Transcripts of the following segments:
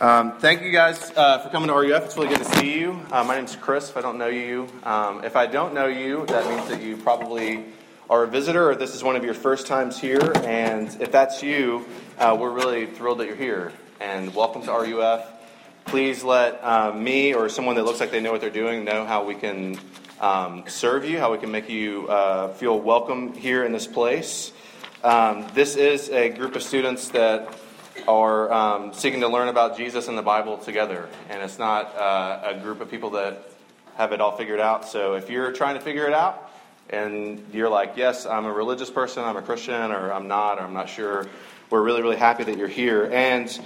Um, thank you guys uh, for coming to RUF. It's really good to see you. Uh, my name's Chris. If I don't know you, um, if I don't know you, that means that you probably are a visitor or this is one of your first times here. And if that's you, uh, we're really thrilled that you're here. And welcome to RUF. Please let uh, me or someone that looks like they know what they're doing know how we can um, serve you, how we can make you uh, feel welcome here in this place. Um, this is a group of students that are um, seeking to learn about Jesus and the Bible together. And it's not uh, a group of people that have it all figured out. So if you're trying to figure it out and you're like, yes, I'm a religious person, I'm a Christian, or I'm not, or I'm not sure, we're really, really happy that you're here. And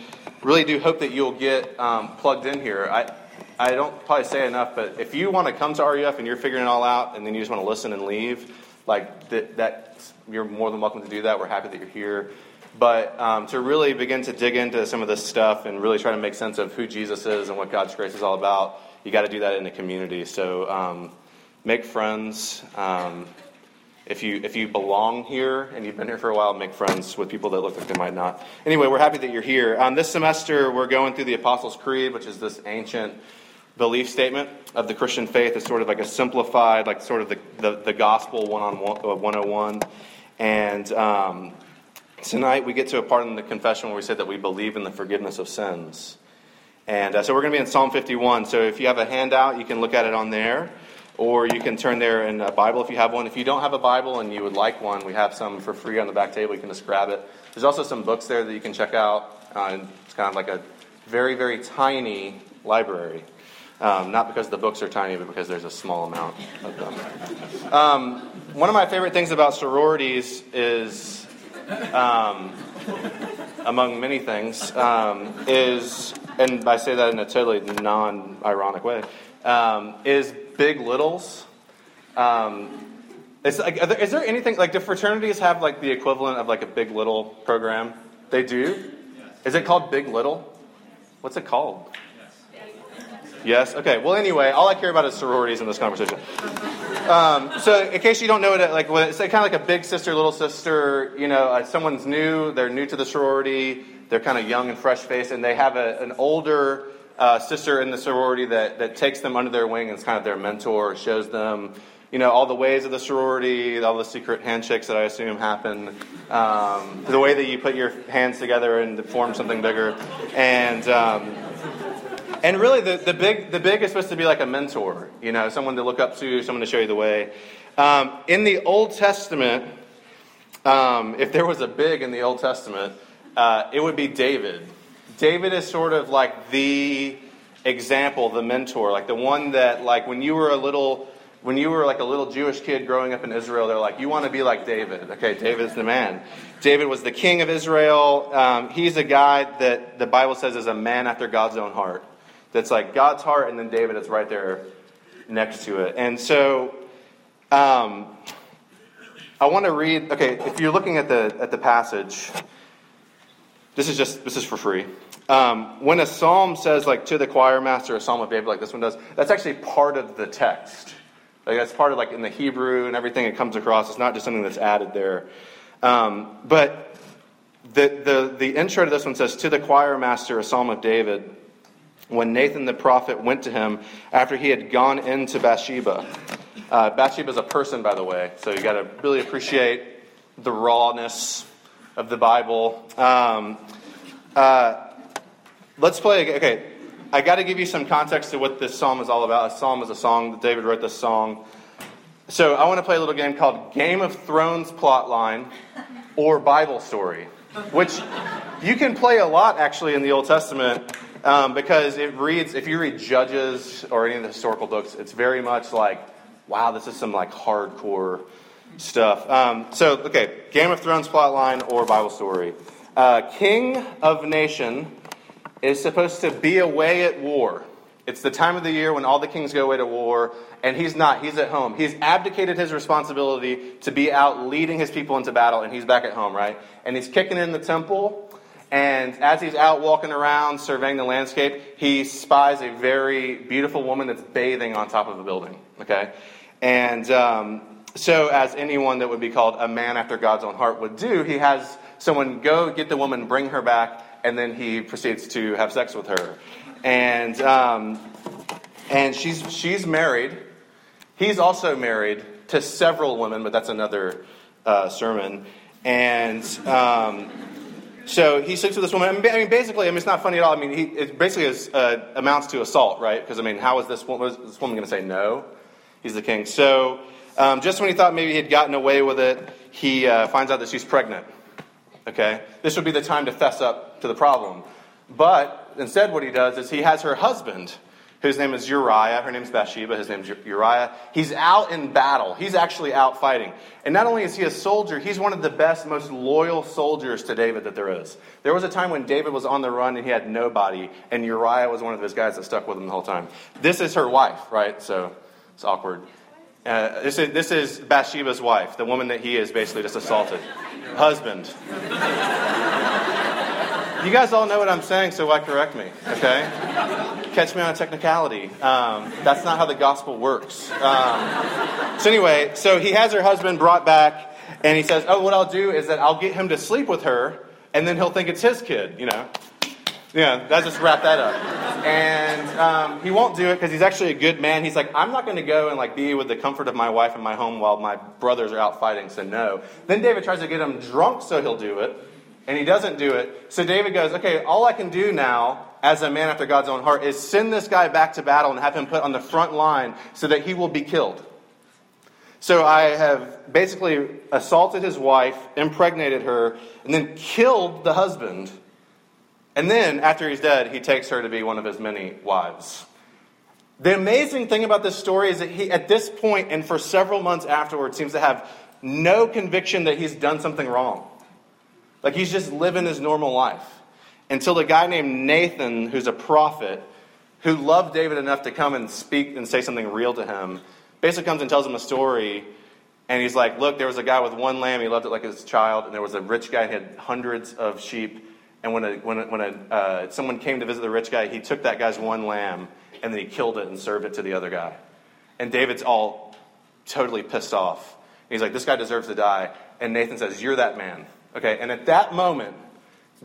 really do hope that you'll get um, plugged in here. I, I don't probably say enough, but if you want to come to RUF and you're figuring it all out and then you just want to listen and leave, like that, that you're more than welcome to do that. We're happy that you're here. But um, to really begin to dig into some of this stuff and really try to make sense of who Jesus is and what God's grace is all about, you got to do that in a community. So um, make friends. Um, if you if you belong here and you've been here for a while, make friends with people that look like they might not. Anyway, we're happy that you're here. Um, this semester, we're going through the Apostles' Creed, which is this ancient belief statement of the Christian faith. It's sort of like a simplified, like sort of the the, the gospel one on one, 101. And um, Tonight, we get to a part in the confession where we say that we believe in the forgiveness of sins. And uh, so we're going to be in Psalm 51. So if you have a handout, you can look at it on there, or you can turn there in a Bible if you have one. If you don't have a Bible and you would like one, we have some for free on the back table. You can just grab it. There's also some books there that you can check out. Uh, it's kind of like a very, very tiny library. Um, not because the books are tiny, but because there's a small amount of them. Um, one of my favorite things about sororities is um, among many things, um, is, and I say that in a totally non ironic way, um, is Big Littles. Um, is, like, there, is there anything, like, do fraternities have, like, the equivalent of, like, a Big Little program? They do? Is it called Big Little? What's it called? Yes? Okay. Well, anyway, all I care about is sororities in this conversation. Um, so, in case you don't know it, like it's kind of like a big sister, little sister. You know, uh, someone's new, they're new to the sorority, they're kind of young and fresh faced, and they have a, an older uh, sister in the sorority that, that takes them under their wing and is kind of their mentor, shows them, you know, all the ways of the sorority, all the secret handshakes that I assume happen, um, the way that you put your hands together and form something bigger, and. Um, and really, the, the, big, the big is supposed to be like a mentor, you know, someone to look up to, someone to show you the way. Um, in the Old Testament, um, if there was a big in the Old Testament, uh, it would be David. David is sort of like the example, the mentor, like the one that, like, when you were a little, when you were like a little Jewish kid growing up in Israel, they're like, you want to be like David. Okay, David's the man. David was the king of Israel. Um, he's a guy that the Bible says is a man after God's own heart that's like God's heart, and then David is right there next to it. And so um, I want to read. Okay, if you're looking at the at the passage, this is just this is for free. Um, when a psalm says like to the choir master, a psalm of David, like this one does, that's actually part of the text. Like that's part of like in the Hebrew and everything it comes across. It's not just something that's added there. Um, but the, the the intro to this one says to the choir master, a psalm of David when Nathan the prophet went to him after he had gone into Bathsheba. Uh, Bathsheba is a person, by the way, so you got to really appreciate the rawness of the Bible. Um, uh, let's play. Okay, I got to give you some context to what this psalm is all about. A psalm is a song. That David wrote this song. So I want to play a little game called Game of Thrones plotline or Bible story, which you can play a lot actually in the Old Testament um, because it reads, if you read Judges or any of the historical books, it's very much like, wow, this is some like hardcore stuff. Um, so, okay, Game of Thrones plotline or Bible story. Uh, King of nation is supposed to be away at war. It's the time of the year when all the kings go away to war, and he's not. He's at home. He's abdicated his responsibility to be out leading his people into battle, and he's back at home, right? And he's kicking in the temple, and as he's out walking around surveying the landscape, he spies a very beautiful woman that's bathing on top of a building. Okay? And um, so, as anyone that would be called a man after God's own heart would do, he has someone go get the woman, bring her back, and then he proceeds to have sex with her. And, um, and she's, she's married. He's also married to several women, but that's another uh, sermon. And um, so he sleeps with this woman. I mean, basically, I mean, it's not funny at all. I mean, he, it basically is, uh, amounts to assault, right? Because, I mean, how is this, woman, this woman going to say no? He's the king. So um, just when he thought maybe he had gotten away with it, he uh, finds out that she's pregnant. Okay? This would be the time to fess up to the problem. But instead, what he does is he has her husband whose name is Uriah. Her name is Bathsheba. His name is Uriah. He's out in battle. He's actually out fighting. And not only is he a soldier, he's one of the best, most loyal soldiers to David that there is. There was a time when David was on the run and he had nobody, and Uriah was one of those guys that stuck with him the whole time. This is her wife, right? So it's awkward. Uh, this, is, this is Bathsheba's wife, the woman that he is basically just assaulted. Husband. You guys all know what I'm saying, so why correct me? Okay? Catch me on a technicality. Um, that's not how the gospel works. Um, so, anyway, so he has her husband brought back, and he says, Oh, what I'll do is that I'll get him to sleep with her, and then he'll think it's his kid, you know? Yeah, let's just wrap that up. And um, he won't do it because he's actually a good man. He's like, I'm not going to go and like be with the comfort of my wife in my home while my brothers are out fighting. So no. Then David tries to get him drunk so he'll do it and he doesn't do it. So David goes, okay, all I can do now as a man after God's own heart is send this guy back to battle and have him put on the front line so that he will be killed. So I have basically assaulted his wife, impregnated her, and then killed the husband. And then, after he's dead, he takes her to be one of his many wives. The amazing thing about this story is that he, at this point and for several months afterwards, seems to have no conviction that he's done something wrong. Like he's just living his normal life. Until a guy named Nathan, who's a prophet, who loved David enough to come and speak and say something real to him, basically comes and tells him a story. And he's like, Look, there was a guy with one lamb, he loved it like his child, and there was a rich guy who had hundreds of sheep. And when, a, when, a, when a, uh, someone came to visit the rich guy, he took that guy's one lamb and then he killed it and served it to the other guy. And David's all totally pissed off. He's like, This guy deserves to die. And Nathan says, You're that man. Okay, and at that moment,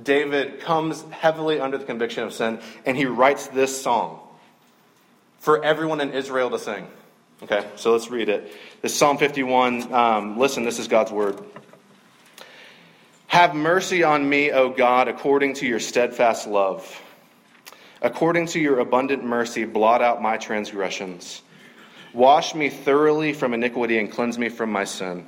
David comes heavily under the conviction of sin, and he writes this song for everyone in Israel to sing. Okay, so let's read it. This Psalm 51. Um, listen, this is God's word. Have mercy on me, O God, according to your steadfast love. According to your abundant mercy, blot out my transgressions. Wash me thoroughly from iniquity and cleanse me from my sin.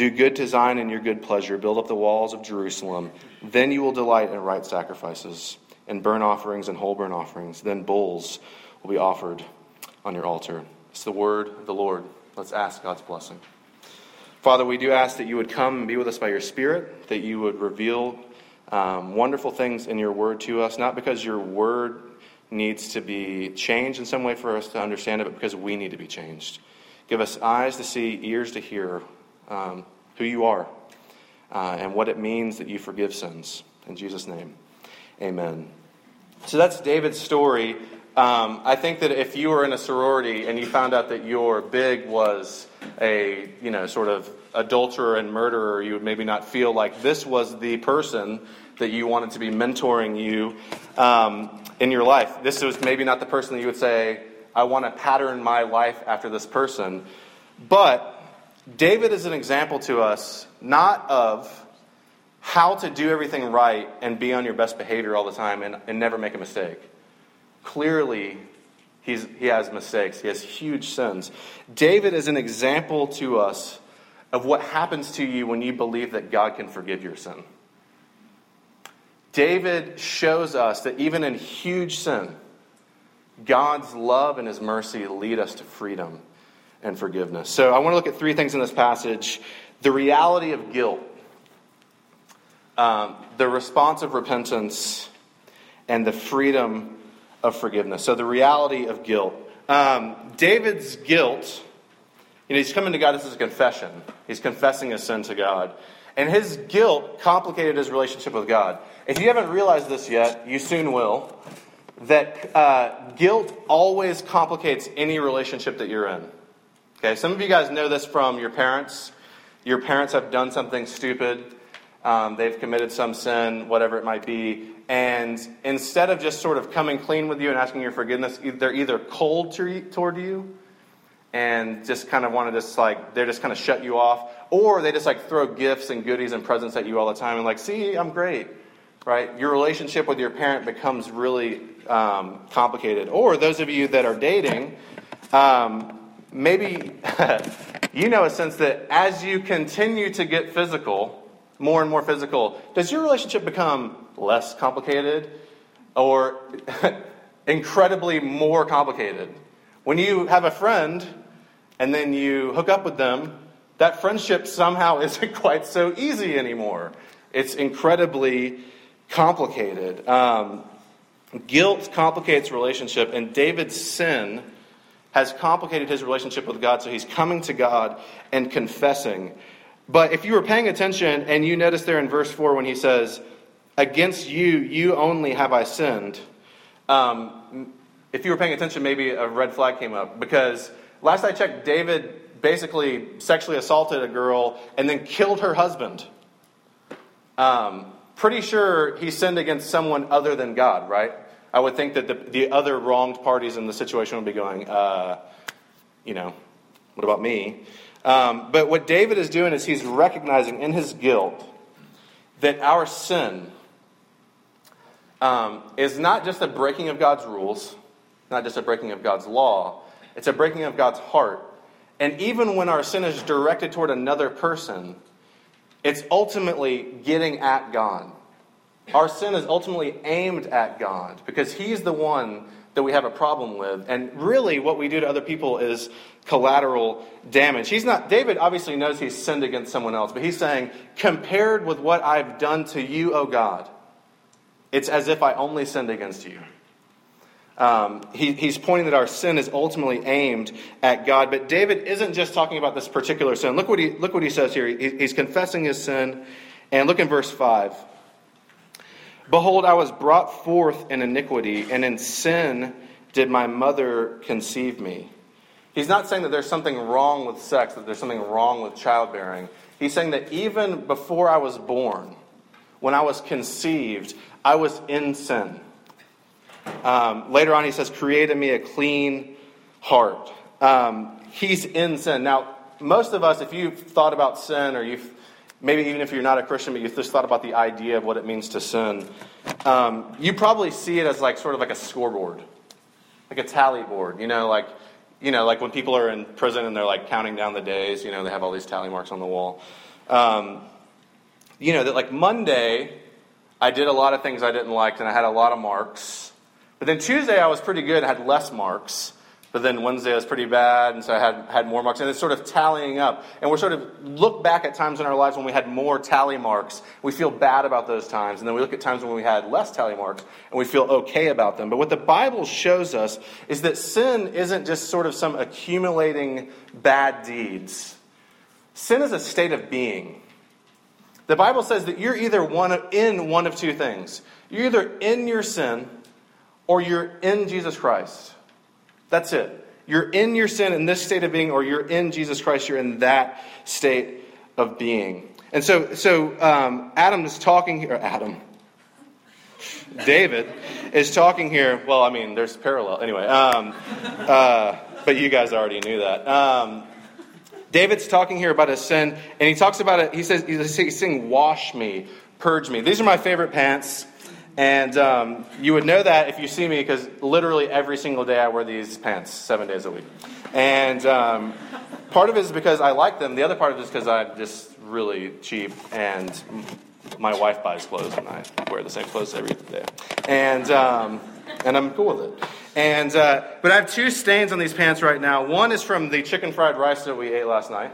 Do good to Zion in your good pleasure. Build up the walls of Jerusalem. Then you will delight in right sacrifices, and burnt offerings and whole burnt offerings. Then bulls will be offered on your altar. It's the word of the Lord. Let's ask God's blessing. Father, we do ask that you would come and be with us by your Spirit, that you would reveal um, wonderful things in your word to us, not because your word needs to be changed in some way for us to understand it, but because we need to be changed. Give us eyes to see, ears to hear um, who you are uh, and what it means that you forgive sins. In Jesus' name, amen. So that's David's story. Um, I think that if you were in a sorority and you found out that your big was a, you know, sort of adulterer and murderer, you would maybe not feel like this was the person that you wanted to be mentoring you um, in your life. This was maybe not the person that you would say, I want to pattern my life after this person. But David is an example to us not of how to do everything right and be on your best behavior all the time and, and never make a mistake. Clearly, he's, he has mistakes, he has huge sins. David is an example to us of what happens to you when you believe that God can forgive your sin. David shows us that even in huge sin, God's love and his mercy lead us to freedom and forgiveness. So I want to look at three things in this passage the reality of guilt, um, the response of repentance, and the freedom of forgiveness. So the reality of guilt. Um, David's guilt, you know, he's coming to God, this is a confession. He's confessing his sin to God. And his guilt complicated his relationship with God. If you haven't realized this yet, you soon will that uh, guilt always complicates any relationship that you're in. Okay, some of you guys know this from your parents. Your parents have done something stupid, um, they've committed some sin, whatever it might be, and instead of just sort of coming clean with you and asking your forgiveness, they're either cold to, toward you and just kind of want to just like they're just kind of shut you off or they just like throw gifts and goodies and presents at you all the time and like see i'm great right your relationship with your parent becomes really um, complicated. Or those of you that are dating, um, maybe you know a sense that as you continue to get physical, more and more physical, does your relationship become less complicated or incredibly more complicated? When you have a friend and then you hook up with them, that friendship somehow isn't quite so easy anymore. It's incredibly complicated. Um, Guilt complicates relationship, and David's sin has complicated his relationship with God, so he's coming to God and confessing. But if you were paying attention and you notice there in verse 4 when he says, Against you, you only have I sinned, um, if you were paying attention, maybe a red flag came up. Because last I checked, David basically sexually assaulted a girl and then killed her husband. Um, pretty sure he sinned against someone other than God, right? I would think that the, the other wronged parties in the situation would be going, uh, you know, what about me? Um, but what David is doing is he's recognizing in his guilt that our sin um, is not just a breaking of God's rules, not just a breaking of God's law, it's a breaking of God's heart. And even when our sin is directed toward another person, it's ultimately getting at God. Our sin is ultimately aimed at God because He's the one that we have a problem with. And really, what we do to other people is collateral damage. He's not, David obviously knows he's sinned against someone else, but he's saying, compared with what I've done to you, O God, it's as if I only sinned against you. Um, he, he's pointing that our sin is ultimately aimed at God. But David isn't just talking about this particular sin. Look what he, look what he says here. He, he's confessing his sin. And look in verse 5. Behold, I was brought forth in iniquity, and in sin did my mother conceive me. He's not saying that there's something wrong with sex, that there's something wrong with childbearing. He's saying that even before I was born, when I was conceived, I was in sin. Um, later on, he says, Create in me a clean heart. Um, he's in sin. Now, most of us, if you've thought about sin, or you've maybe even if you're not a Christian, but you've just thought about the idea of what it means to sin, um, you probably see it as like sort of like a scoreboard, like a tally board. You know, like you know, like when people are in prison and they're like counting down the days. You know, they have all these tally marks on the wall. Um, you know that like Monday, I did a lot of things I didn't like, and I had a lot of marks. But then Tuesday I was pretty good, I had less marks. But then Wednesday was pretty bad, and so I had, had more marks. And it's sort of tallying up. And we're sort of look back at times in our lives when we had more tally marks. We feel bad about those times. And then we look at times when we had less tally marks, and we feel okay about them. But what the Bible shows us is that sin isn't just sort of some accumulating bad deeds. Sin is a state of being. The Bible says that you're either one of, in one of two things. You're either in your sin or you're in Jesus Christ. That's it. You're in your sin in this state of being, or you're in Jesus Christ. You're in that state of being. And so, so um, Adam is talking here. Adam. David is talking here. Well, I mean, there's parallel. Anyway, um, uh, but you guys already knew that. Um, David's talking here about his sin, and he talks about it. He says, he's saying, Wash me, purge me. These are my favorite pants. And um, you would know that if you see me, because literally every single day I wear these pants, seven days a week. And um, part of it is because I like them. The other part of it is because I'm just really cheap, and my wife buys clothes, and I wear the same clothes every day. And um, and I'm cool with it. And uh, but I have two stains on these pants right now. One is from the chicken fried rice that we ate last night,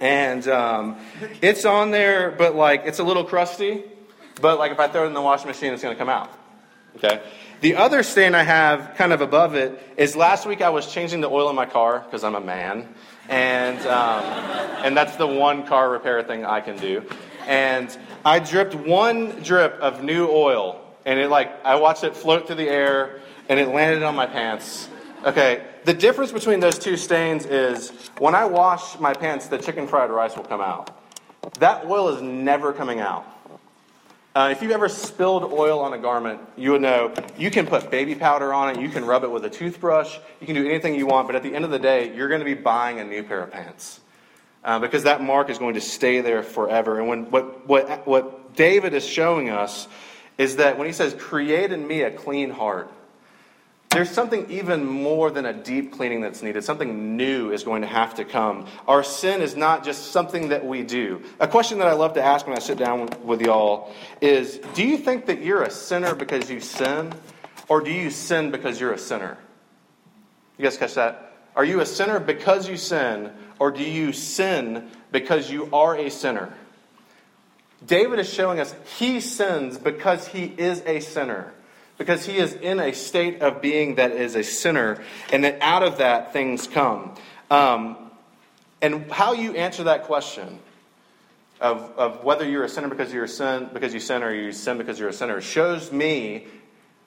and um, it's on there, but like it's a little crusty. But like if I throw it in the washing machine, it's going to come out. Okay. The other stain I have kind of above it is last week I was changing the oil in my car because I'm a man, and um, and that's the one car repair thing I can do. And I dripped one drip of new oil, and it like I watched it float through the air, and it landed on my pants. Okay, the difference between those two stains is when I wash my pants, the chicken fried rice will come out. That oil is never coming out. Uh, if you've ever spilled oil on a garment, you would know you can put baby powder on it, you can rub it with a toothbrush, you can do anything you want, but at the end of the day, you're going to be buying a new pair of pants. Uh, because that mark is going to stay there forever. And when, what, what, what David is showing us is that when he says, Create in me a clean heart, there's something even more than a deep cleaning that's needed. Something new is going to have to come. Our sin is not just something that we do. A question that I love to ask when I sit down with y'all is Do you think that you're a sinner because you sin, or do you sin because you're a sinner? You guys catch that? Are you a sinner because you sin, or do you sin because you are a sinner? David is showing us he sins because he is a sinner because he is in a state of being that is a sinner, and that out of that things come. Um, and how you answer that question of, of whether you're a sinner because you're a sin because you sin or you sin because you're a sinner shows me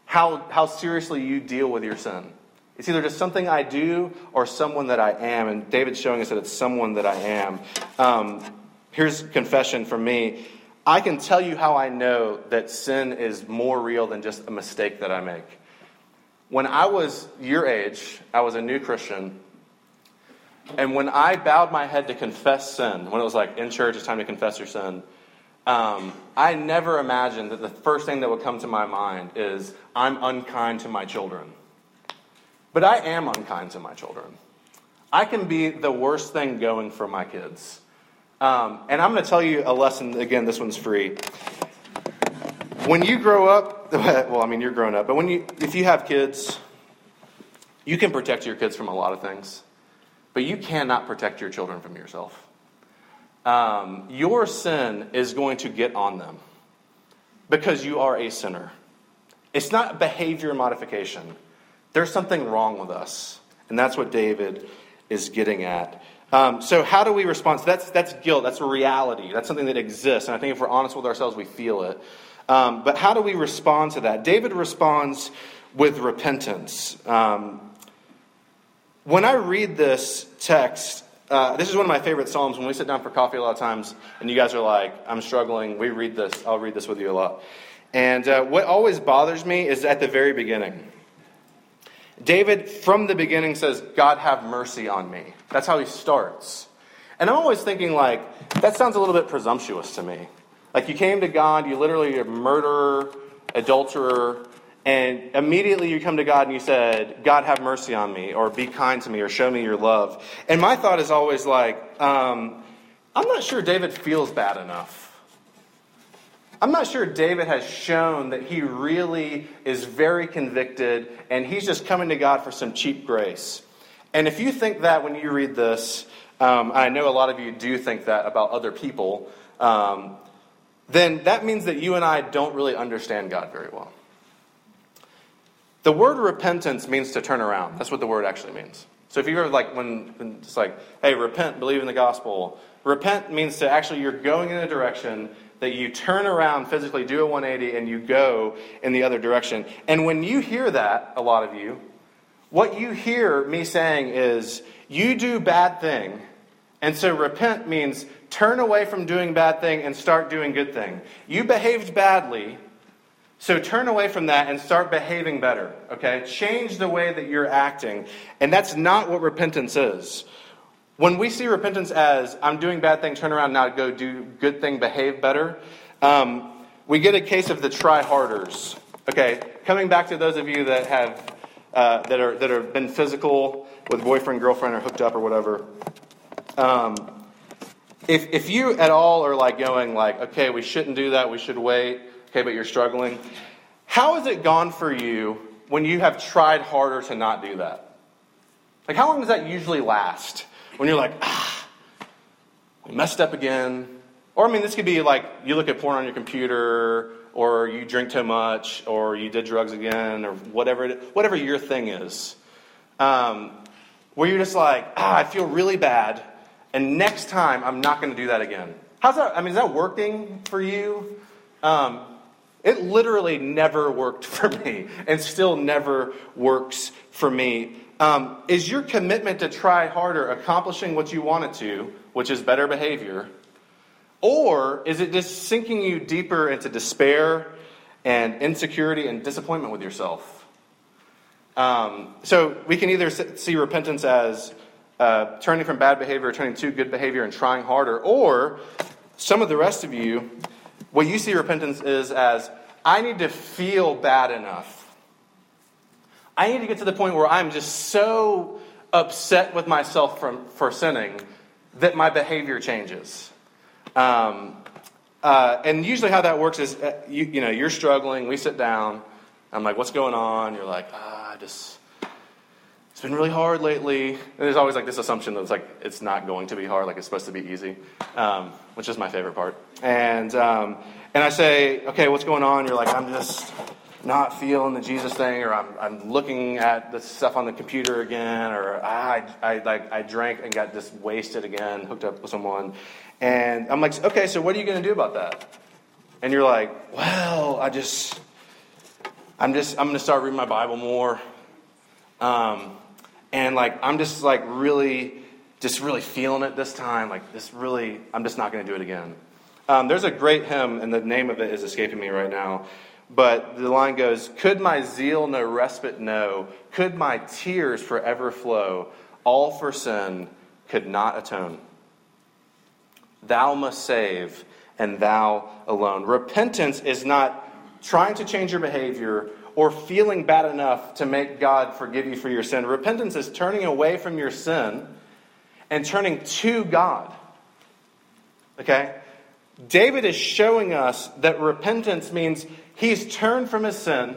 how, how seriously you deal with your sin. It's either just something I do or someone that I am. And David's showing us that it's someone that I am. Um, here's confession from me. I can tell you how I know that sin is more real than just a mistake that I make. When I was your age, I was a new Christian. And when I bowed my head to confess sin, when it was like in church, it's time to confess your sin, um, I never imagined that the first thing that would come to my mind is, I'm unkind to my children. But I am unkind to my children. I can be the worst thing going for my kids. Um, and I'm going to tell you a lesson. Again, this one's free. When you grow up, well, I mean, you're grown up, but when you, if you have kids, you can protect your kids from a lot of things, but you cannot protect your children from yourself. Um, your sin is going to get on them because you are a sinner. It's not behavior modification. There's something wrong with us. And that's what David is getting at. Um, so, how do we respond? So that's, that's guilt. That's a reality. That's something that exists. And I think if we're honest with ourselves, we feel it. Um, but how do we respond to that? David responds with repentance. Um, when I read this text, uh, this is one of my favorite Psalms. When we sit down for coffee a lot of times, and you guys are like, I'm struggling, we read this. I'll read this with you a lot. And uh, what always bothers me is at the very beginning. David, from the beginning, says, God, have mercy on me. That's how he starts. And I'm always thinking, like, that sounds a little bit presumptuous to me. Like, you came to God, you literally a murderer, adulterer, and immediately you come to God and you said, God, have mercy on me, or be kind to me, or show me your love. And my thought is always like, um, I'm not sure David feels bad enough. I'm not sure David has shown that he really is very convicted and he's just coming to God for some cheap grace. And if you think that when you read this, um, I know a lot of you do think that about other people, um, then that means that you and I don't really understand God very well. The word repentance means to turn around. That's what the word actually means. So if you ever like when it's like, hey, repent, believe in the gospel. Repent means to actually you're going in a direction that you turn around physically, do a 180, and you go in the other direction. And when you hear that, a lot of you, what you hear me saying is, you do bad thing. And so repent means turn away from doing bad thing and start doing good thing. You behaved badly, so turn away from that and start behaving better, okay? Change the way that you're acting. And that's not what repentance is. When we see repentance as, I'm doing bad thing, turn around now, go do good thing, behave better, um, we get a case of the try harders. Okay, coming back to those of you that have uh, that are that have been physical with boyfriend, girlfriend, or hooked up or whatever. Um, if if you at all are like going like, okay, we shouldn't do that, we should wait. Okay, but you're struggling. How has it gone for you when you have tried harder to not do that? Like, how long does that usually last? when you're like, ah, we messed up again. Or, I mean, this could be like you look at porn on your computer, or you drink too much, or you did drugs again, or whatever, it, whatever your thing is. Um, where you're just like, ah, I feel really bad, and next time I'm not going to do that again. How's that? I mean, is that working for you? Um, it literally never worked for me, and still never works for me. Um, is your commitment to try harder accomplishing what you want it to, which is better behavior? Or is it just sinking you deeper into despair and insecurity and disappointment with yourself? Um, so we can either see repentance as uh, turning from bad behavior, turning to good behavior, and trying harder, or some of the rest of you, what you see repentance is as I need to feel bad enough I need to get to the point where I'm just so upset with myself from, for sinning that my behavior changes. Um, uh, and usually, how that works is uh, you, you know, you're struggling, we sit down, I'm like, what's going on? You're like, ah, just, it's been really hard lately. And there's always like this assumption that it's like, it's not going to be hard, like it's supposed to be easy, um, which is my favorite part. And, um, and I say, okay, what's going on? You're like, I'm just, not feeling the Jesus thing, or I'm, I'm looking at the stuff on the computer again, or I, I, like, I drank and got just wasted again, hooked up with someone. And I'm like, okay, so what are you going to do about that? And you're like, well, I just, I'm just, I'm going to start reading my Bible more. Um, and like, I'm just like really, just really feeling it this time. Like, this really, I'm just not going to do it again. Um, there's a great hymn, and the name of it is escaping me right now. But the line goes, Could my zeal no respite know? Could my tears forever flow? All for sin could not atone. Thou must save, and thou alone. Repentance is not trying to change your behavior or feeling bad enough to make God forgive you for your sin. Repentance is turning away from your sin and turning to God. Okay? David is showing us that repentance means He's turned from his sin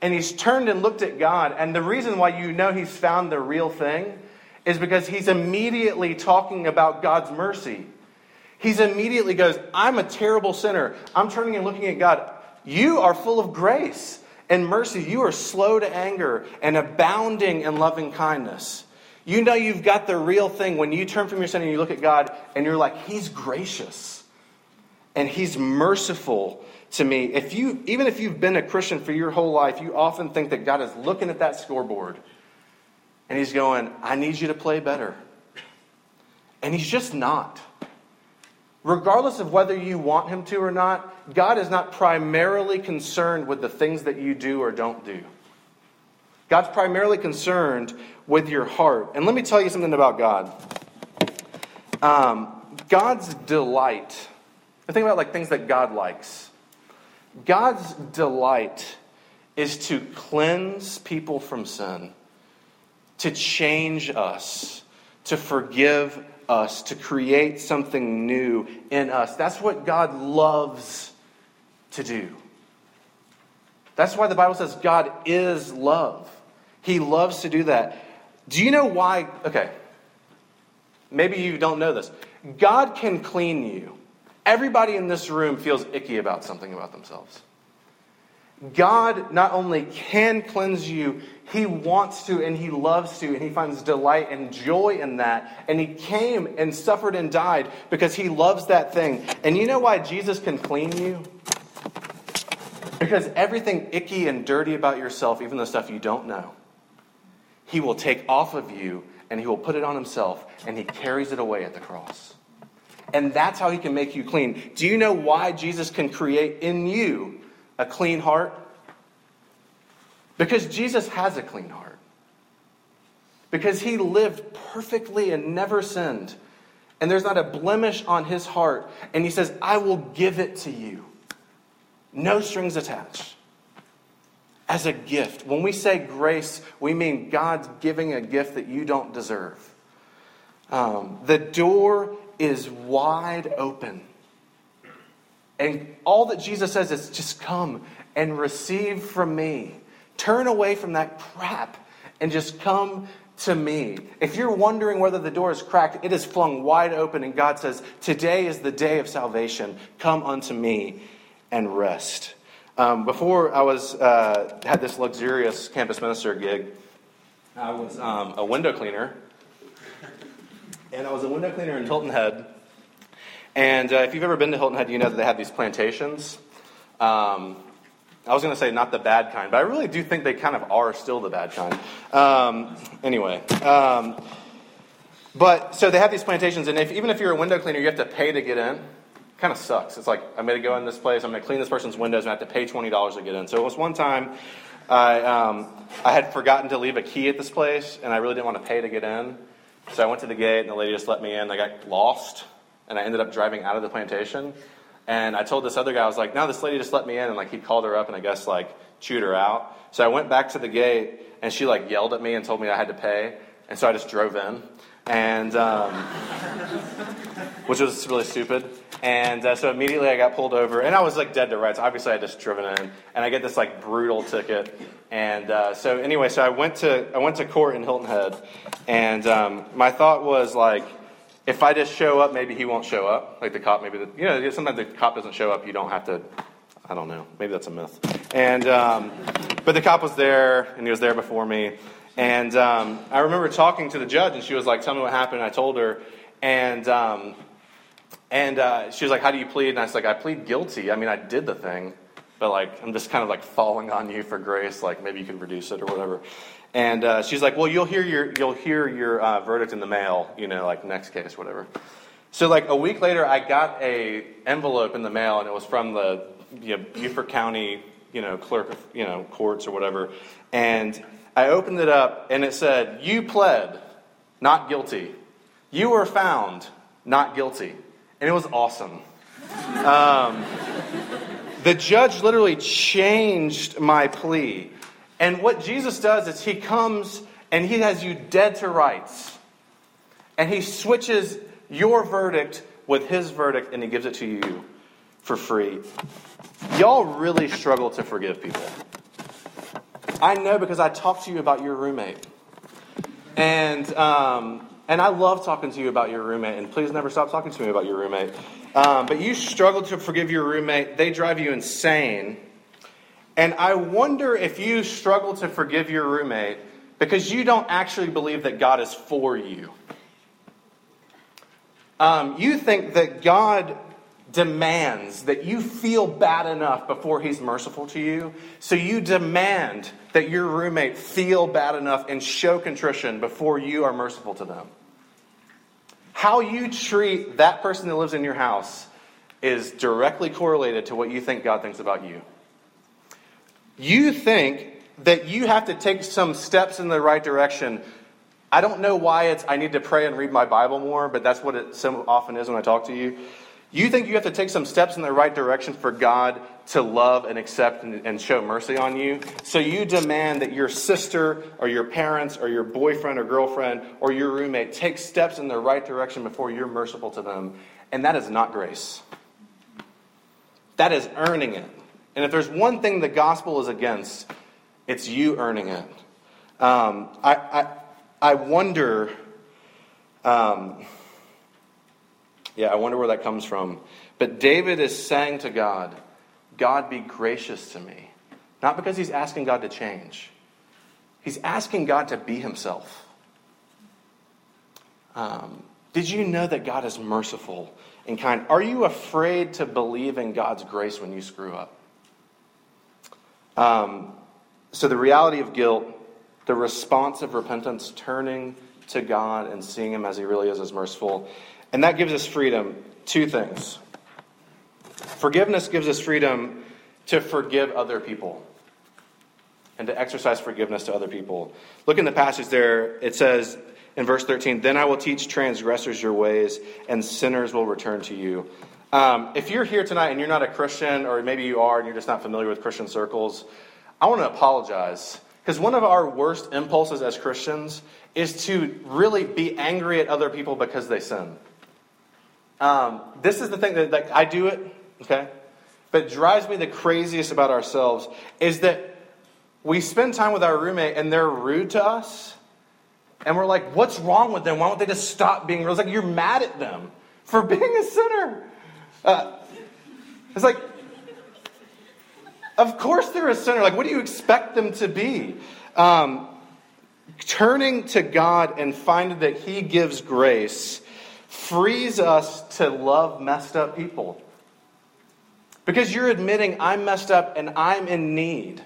and he's turned and looked at God. And the reason why you know he's found the real thing is because he's immediately talking about God's mercy. He's immediately goes, I'm a terrible sinner. I'm turning and looking at God. You are full of grace and mercy. You are slow to anger and abounding in loving kindness. You know you've got the real thing when you turn from your sin and you look at God and you're like, He's gracious and He's merciful to me. If you, even if you've been a Christian for your whole life, you often think that God is looking at that scoreboard and He's going, I need you to play better. And He's just not. Regardless of whether you want Him to or not, God is not primarily concerned with the things that you do or don't do. God's primarily concerned with your heart. And let me tell you something about God. Um, God's delight. I think about like things that God likes. God's delight is to cleanse people from sin, to change us, to forgive us, to create something new in us. That's what God loves to do. That's why the Bible says God is love. He loves to do that. Do you know why? Okay. Maybe you don't know this. God can clean you Everybody in this room feels icky about something about themselves. God not only can cleanse you, He wants to and He loves to, and He finds delight and joy in that. And He came and suffered and died because He loves that thing. And you know why Jesus can clean you? Because everything icky and dirty about yourself, even the stuff you don't know, He will take off of you and He will put it on Himself and He carries it away at the cross. And that's how He can make you clean. Do you know why Jesus can create in you a clean heart? Because Jesus has a clean heart. Because He lived perfectly and never sinned. And there's not a blemish on His heart. And He says, I will give it to you. No strings attached. As a gift. When we say grace, we mean God's giving a gift that you don't deserve. Um, the door is wide open. And all that Jesus says is just come and receive from me. Turn away from that crap and just come to me. If you're wondering whether the door is cracked, it is flung wide open, and God says, Today is the day of salvation. Come unto me and rest. Um, before I was uh, had this luxurious campus minister gig, I was um, a window cleaner, and I was a window cleaner in Hilton Head. And uh, if you've ever been to Hilton Head, you know that they have these plantations. Um, I was going to say not the bad kind, but I really do think they kind of are still the bad kind. Um, anyway, um, but so they have these plantations, and if, even if you're a window cleaner, you have to pay to get in kind of sucks. It's like I'm going to go in this place, I'm going to clean this person's windows, and I have to pay twenty dollars to get in. So it was one time I um, I had forgotten to leave a key at this place, and I really didn't want to pay to get in. So I went to the gate, and the lady just let me in. I got lost, and I ended up driving out of the plantation. And I told this other guy, I was like, "No, this lady just let me in," and like he called her up, and I guess like chewed her out. So I went back to the gate, and she like yelled at me and told me I had to pay, and so I just drove in, and um, which was really stupid. And uh, so immediately I got pulled over, and I was like dead to rights. Obviously, I just driven in, and I get this like brutal ticket. And uh, so anyway, so I went to I went to court in Hilton Head, and um, my thought was like, if I just show up, maybe he won't show up. Like the cop, maybe the, you know sometimes the cop doesn't show up. You don't have to. I don't know. Maybe that's a myth. And um, but the cop was there, and he was there before me. And um, I remember talking to the judge, and she was like, "Tell me what happened." And I told her, and um, and uh, she was like, How do you plead? And I was like, I plead guilty. I mean, I did the thing, but like, I'm just kind of like falling on you for grace. Like, maybe you can reduce it or whatever. And uh, she's like, Well, you'll hear your, you'll hear your uh, verdict in the mail, you know, like next case, whatever. So, like, a week later, I got a envelope in the mail, and it was from the you know, Beaufort County, you know, clerk of, you know, courts or whatever. And I opened it up, and it said, You pled not guilty. You were found not guilty and it was awesome. Um, the judge literally changed my plea. And what Jesus does is he comes and he has you dead to rights. And he switches your verdict with his verdict and he gives it to you for free. Y'all really struggle to forgive people. I know because I talked to you about your roommate. And um, and I love talking to you about your roommate, and please never stop talking to me about your roommate. Um, but you struggle to forgive your roommate, they drive you insane. And I wonder if you struggle to forgive your roommate because you don't actually believe that God is for you. Um, you think that God demands that you feel bad enough before he's merciful to you. So you demand that your roommate feel bad enough and show contrition before you are merciful to them. How you treat that person that lives in your house is directly correlated to what you think God thinks about you. You think that you have to take some steps in the right direction. I don't know why it's I need to pray and read my Bible more, but that's what it so often is when I talk to you. You think you have to take some steps in the right direction for God to love and accept and, and, show mercy on you. So you demand that your sister or your parents or your boyfriend or girlfriend or your roommate take steps in the right direction before you're merciful to them. And that is not grace. That is earning it. And if there's one thing the gospel is against, it's you earning it. Um, I, I, I wonder. Um, yeah, I wonder where that comes from. But David is saying to God, God, be gracious to me. Not because he's asking God to change, he's asking God to be himself. Um, did you know that God is merciful and kind? Are you afraid to believe in God's grace when you screw up? Um, so, the reality of guilt, the response of repentance, turning to God and seeing Him as He really is, as merciful, and that gives us freedom. Two things. Forgiveness gives us freedom to forgive other people and to exercise forgiveness to other people. Look in the passage there. It says in verse 13, Then I will teach transgressors your ways, and sinners will return to you. Um, if you're here tonight and you're not a Christian, or maybe you are and you're just not familiar with Christian circles, I want to apologize. Because one of our worst impulses as Christians is to really be angry at other people because they sin. Um, this is the thing that like, I do it, okay? But drives me the craziest about ourselves is that we spend time with our roommate and they're rude to us. And we're like, what's wrong with them? Why don't they just stop being rude? It's like you're mad at them for being a sinner. Uh, it's like, of course they're a sinner. Like, what do you expect them to be? Um, turning to God and finding that He gives grace frees us to love messed up people. Because you're admitting I'm messed up and I'm in need.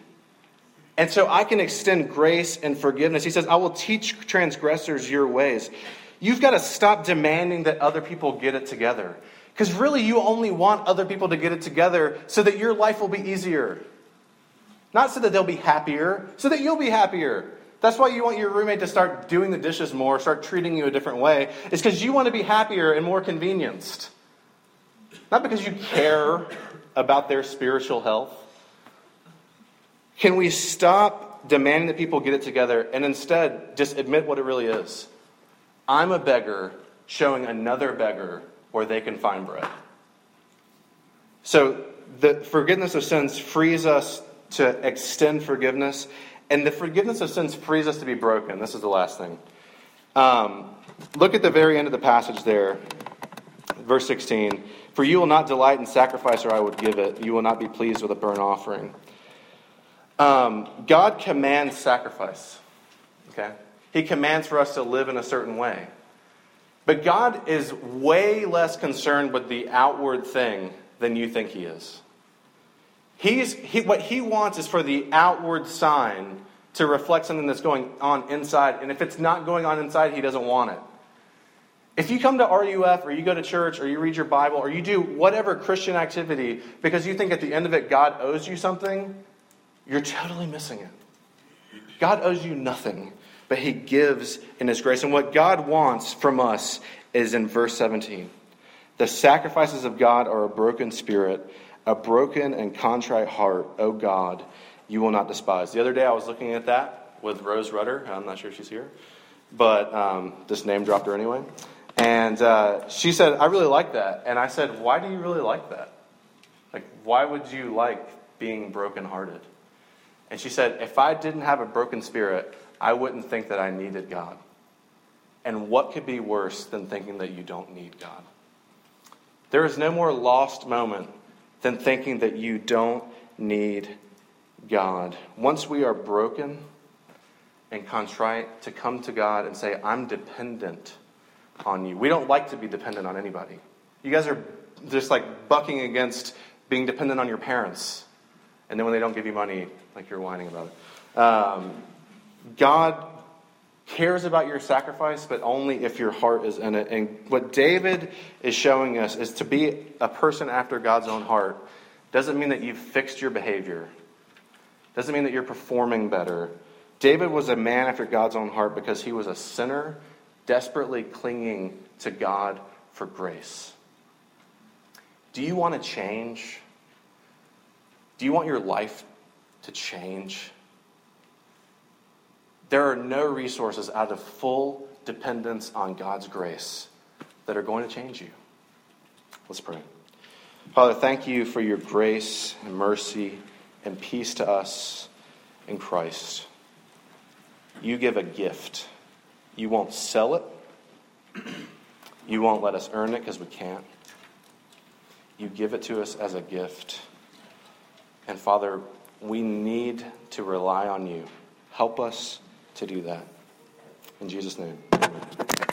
And so I can extend grace and forgiveness. He says, I will teach transgressors your ways. You've got to stop demanding that other people get it together. Because really, you only want other people to get it together so that your life will be easier. Not so that they'll be happier, so that you'll be happier. That's why you want your roommate to start doing the dishes more, start treating you a different way. It's because you want to be happier and more convenienced. Not because you care about their spiritual health. Can we stop demanding that people get it together and instead just admit what it really is? I'm a beggar showing another beggar where they can find bread. So the forgiveness of sins frees us to extend forgiveness, and the forgiveness of sins frees us to be broken. This is the last thing. Um, look at the very end of the passage there, verse 16. For you will not delight in sacrifice, or I would give it. You will not be pleased with a burnt offering. Um, God commands sacrifice. Okay? He commands for us to live in a certain way. But God is way less concerned with the outward thing than you think He is. He's, he, what He wants is for the outward sign to reflect something that's going on inside. And if it's not going on inside, He doesn't want it. If you come to RUF or you go to church or you read your Bible or you do whatever Christian activity because you think at the end of it God owes you something, you're totally missing it. God owes you nothing but he gives in his grace. And what God wants from us is in verse 17. The sacrifices of God are a broken spirit, a broken and contrite heart, O God, you will not despise. The other day I was looking at that with Rose Rudder. I'm not sure she's here, but um, this name dropped her anyway. And uh, she said, I really like that. And I said, Why do you really like that? Like, why would you like being brokenhearted? And she said, If I didn't have a broken spirit, I wouldn't think that I needed God. And what could be worse than thinking that you don't need God? There is no more lost moment than thinking that you don't need God. Once we are broken and contrite, to come to God and say, I'm dependent on you. We don't like to be dependent on anybody. You guys are just like bucking against being dependent on your parents. And then when they don't give you money, like you're whining about it. Um, God cares about your sacrifice, but only if your heart is in it. And what David is showing us is to be a person after God's own heart doesn't mean that you've fixed your behavior, doesn't mean that you're performing better. David was a man after God's own heart because he was a sinner desperately clinging to God for grace. Do you want to change? Do you want your life to change? There are no resources out of full dependence on God's grace that are going to change you. Let's pray. Father, thank you for your grace and mercy and peace to us in Christ. You give a gift. You won't sell it. You won't let us earn it because we can't. You give it to us as a gift. And Father, we need to rely on you. Help us to do that. In Jesus' name, amen.